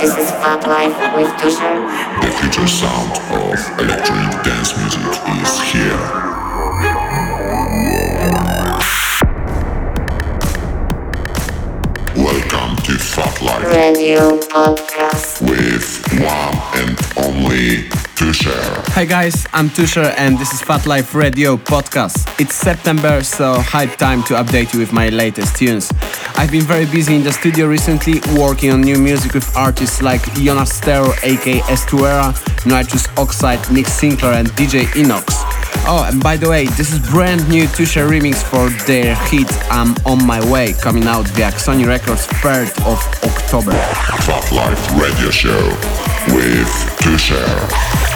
This is Phatlive with Tusher. The future sound of electronic dance music is here. Welcome to Phatlive Radio Podcast. with one and only Tusher. Hi guys, I'm Tusher and this is Phatlive Radio Podcast. It's September, so high time to update you with my latest tunes. I've been very busy in the studio recently, working on new music with artists like Jonas Stero, aka Estuera, Nitrous Oxide, Nick Sinclair, and DJ Inox. Oh, and by the way, this is brand new Tusher remix for their hit I'm On My Way, coming out via Sony Records 3rd of October. Phatlive Radio Show with Tusher.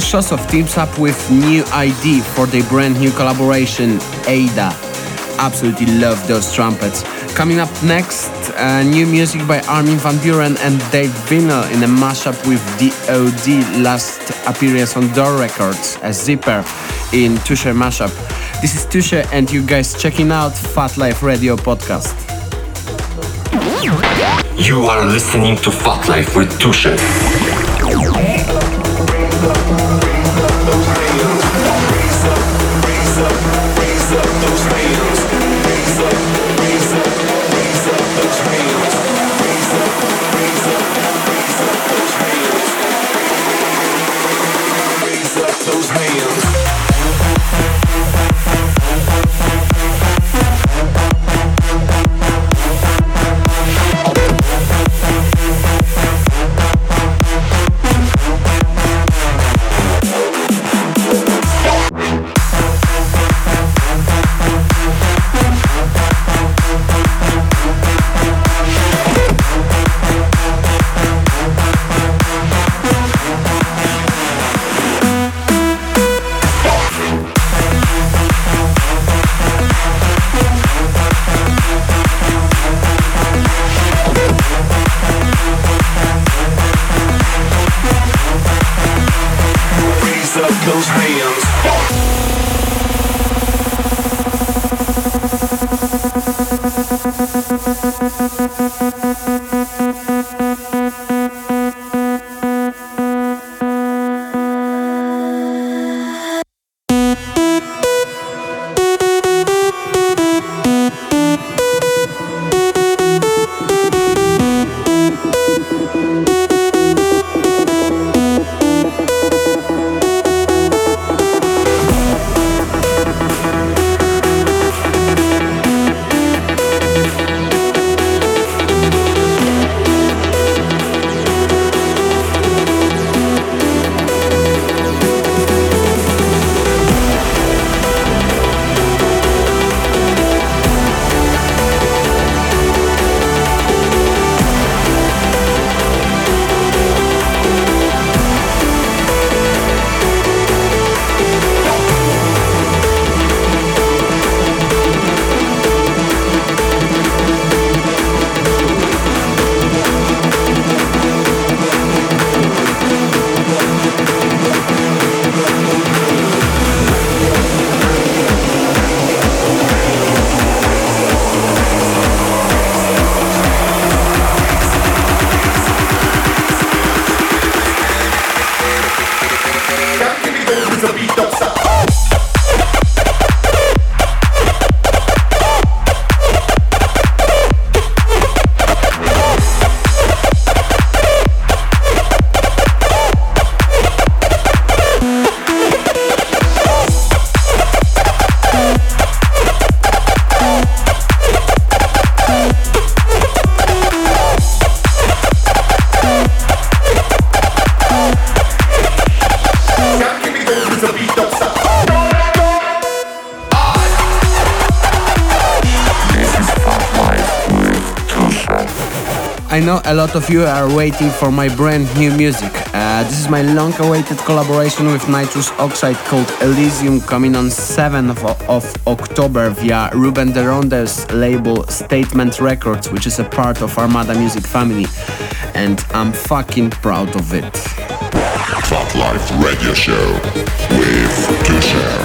Szossow teams up with New ID for their brand new collaboration, Ada. Absolutely love those trumpets. Coming up next, uh, new music by Armin van Buuren and Dave Winnel in a mashup with DOD last appearance on Door Records as Zipper in Tusher mashup. This is Tusher and you guys checking out Phatlive Radio podcast. You are listening to Phatlive with Tusher. I know a lot of you are waiting for my brand new music. Uh, this is my long awaited collaboration with Nitrous Oxide called Elysium coming on 7th of, of October via Ruben de Ronde's label Statement Records, which is a part of Armada Music family. And I'm fucking proud of it. Phatlive Radio Show with Tusher.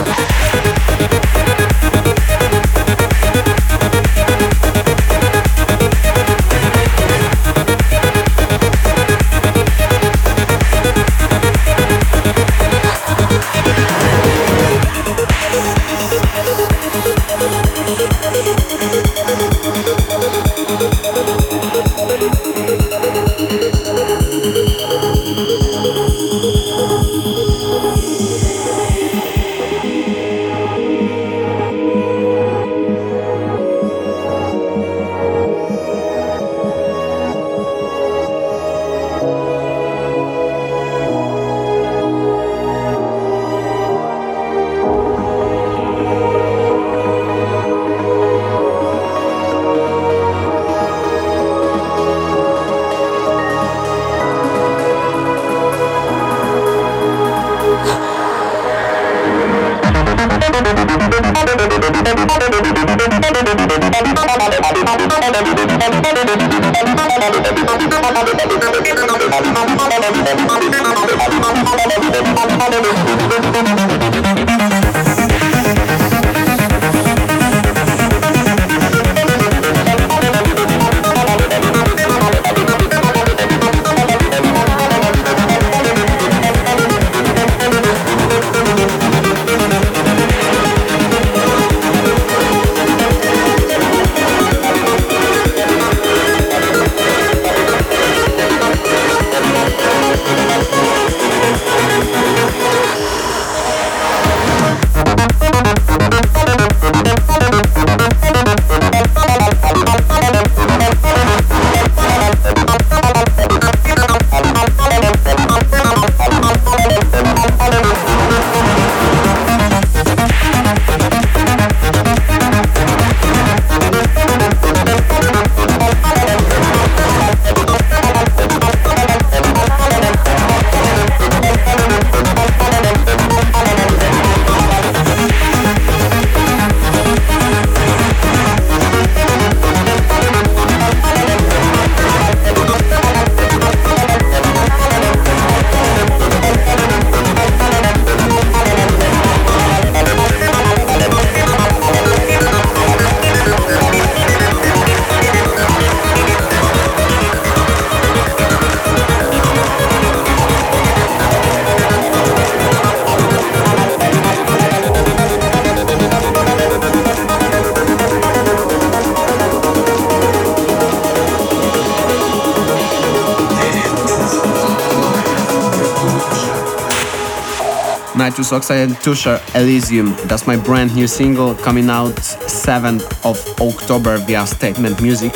Nitrous Oxide and Tusher Elysium. That's my brand new single coming out 7th of October via Statement Music.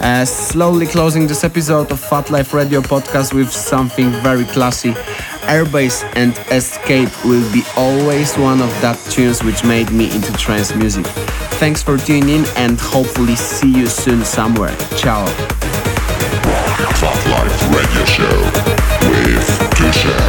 Uh, slowly closing this episode of Phatlive Radio podcast with something very classy. Airbase and Escape will be always one of that tunes which made me into trance music. Thanks for tuning in and hopefully see you soon somewhere. Ciao. Fat Life Radio Show with Tusher.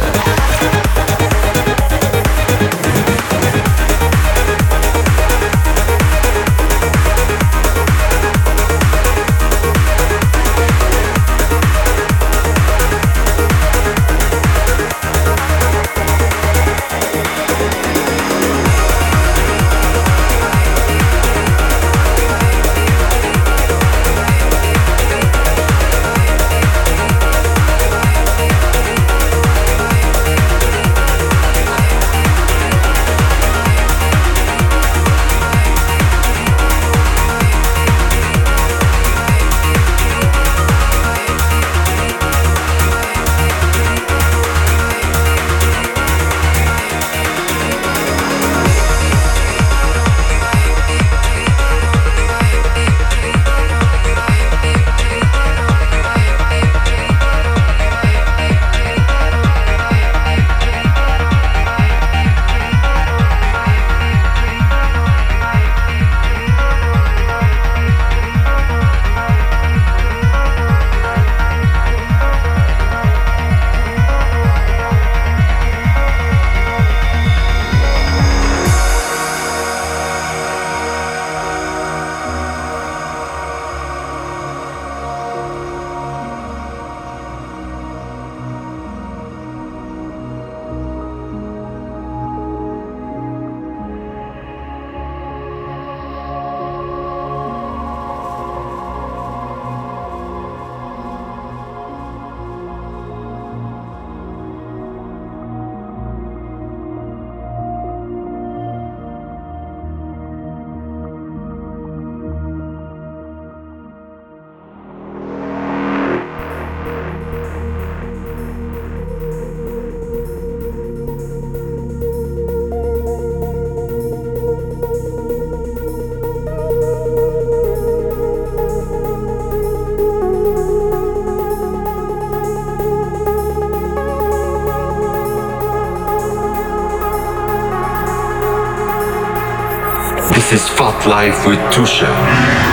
This is Phatlive with Tusher.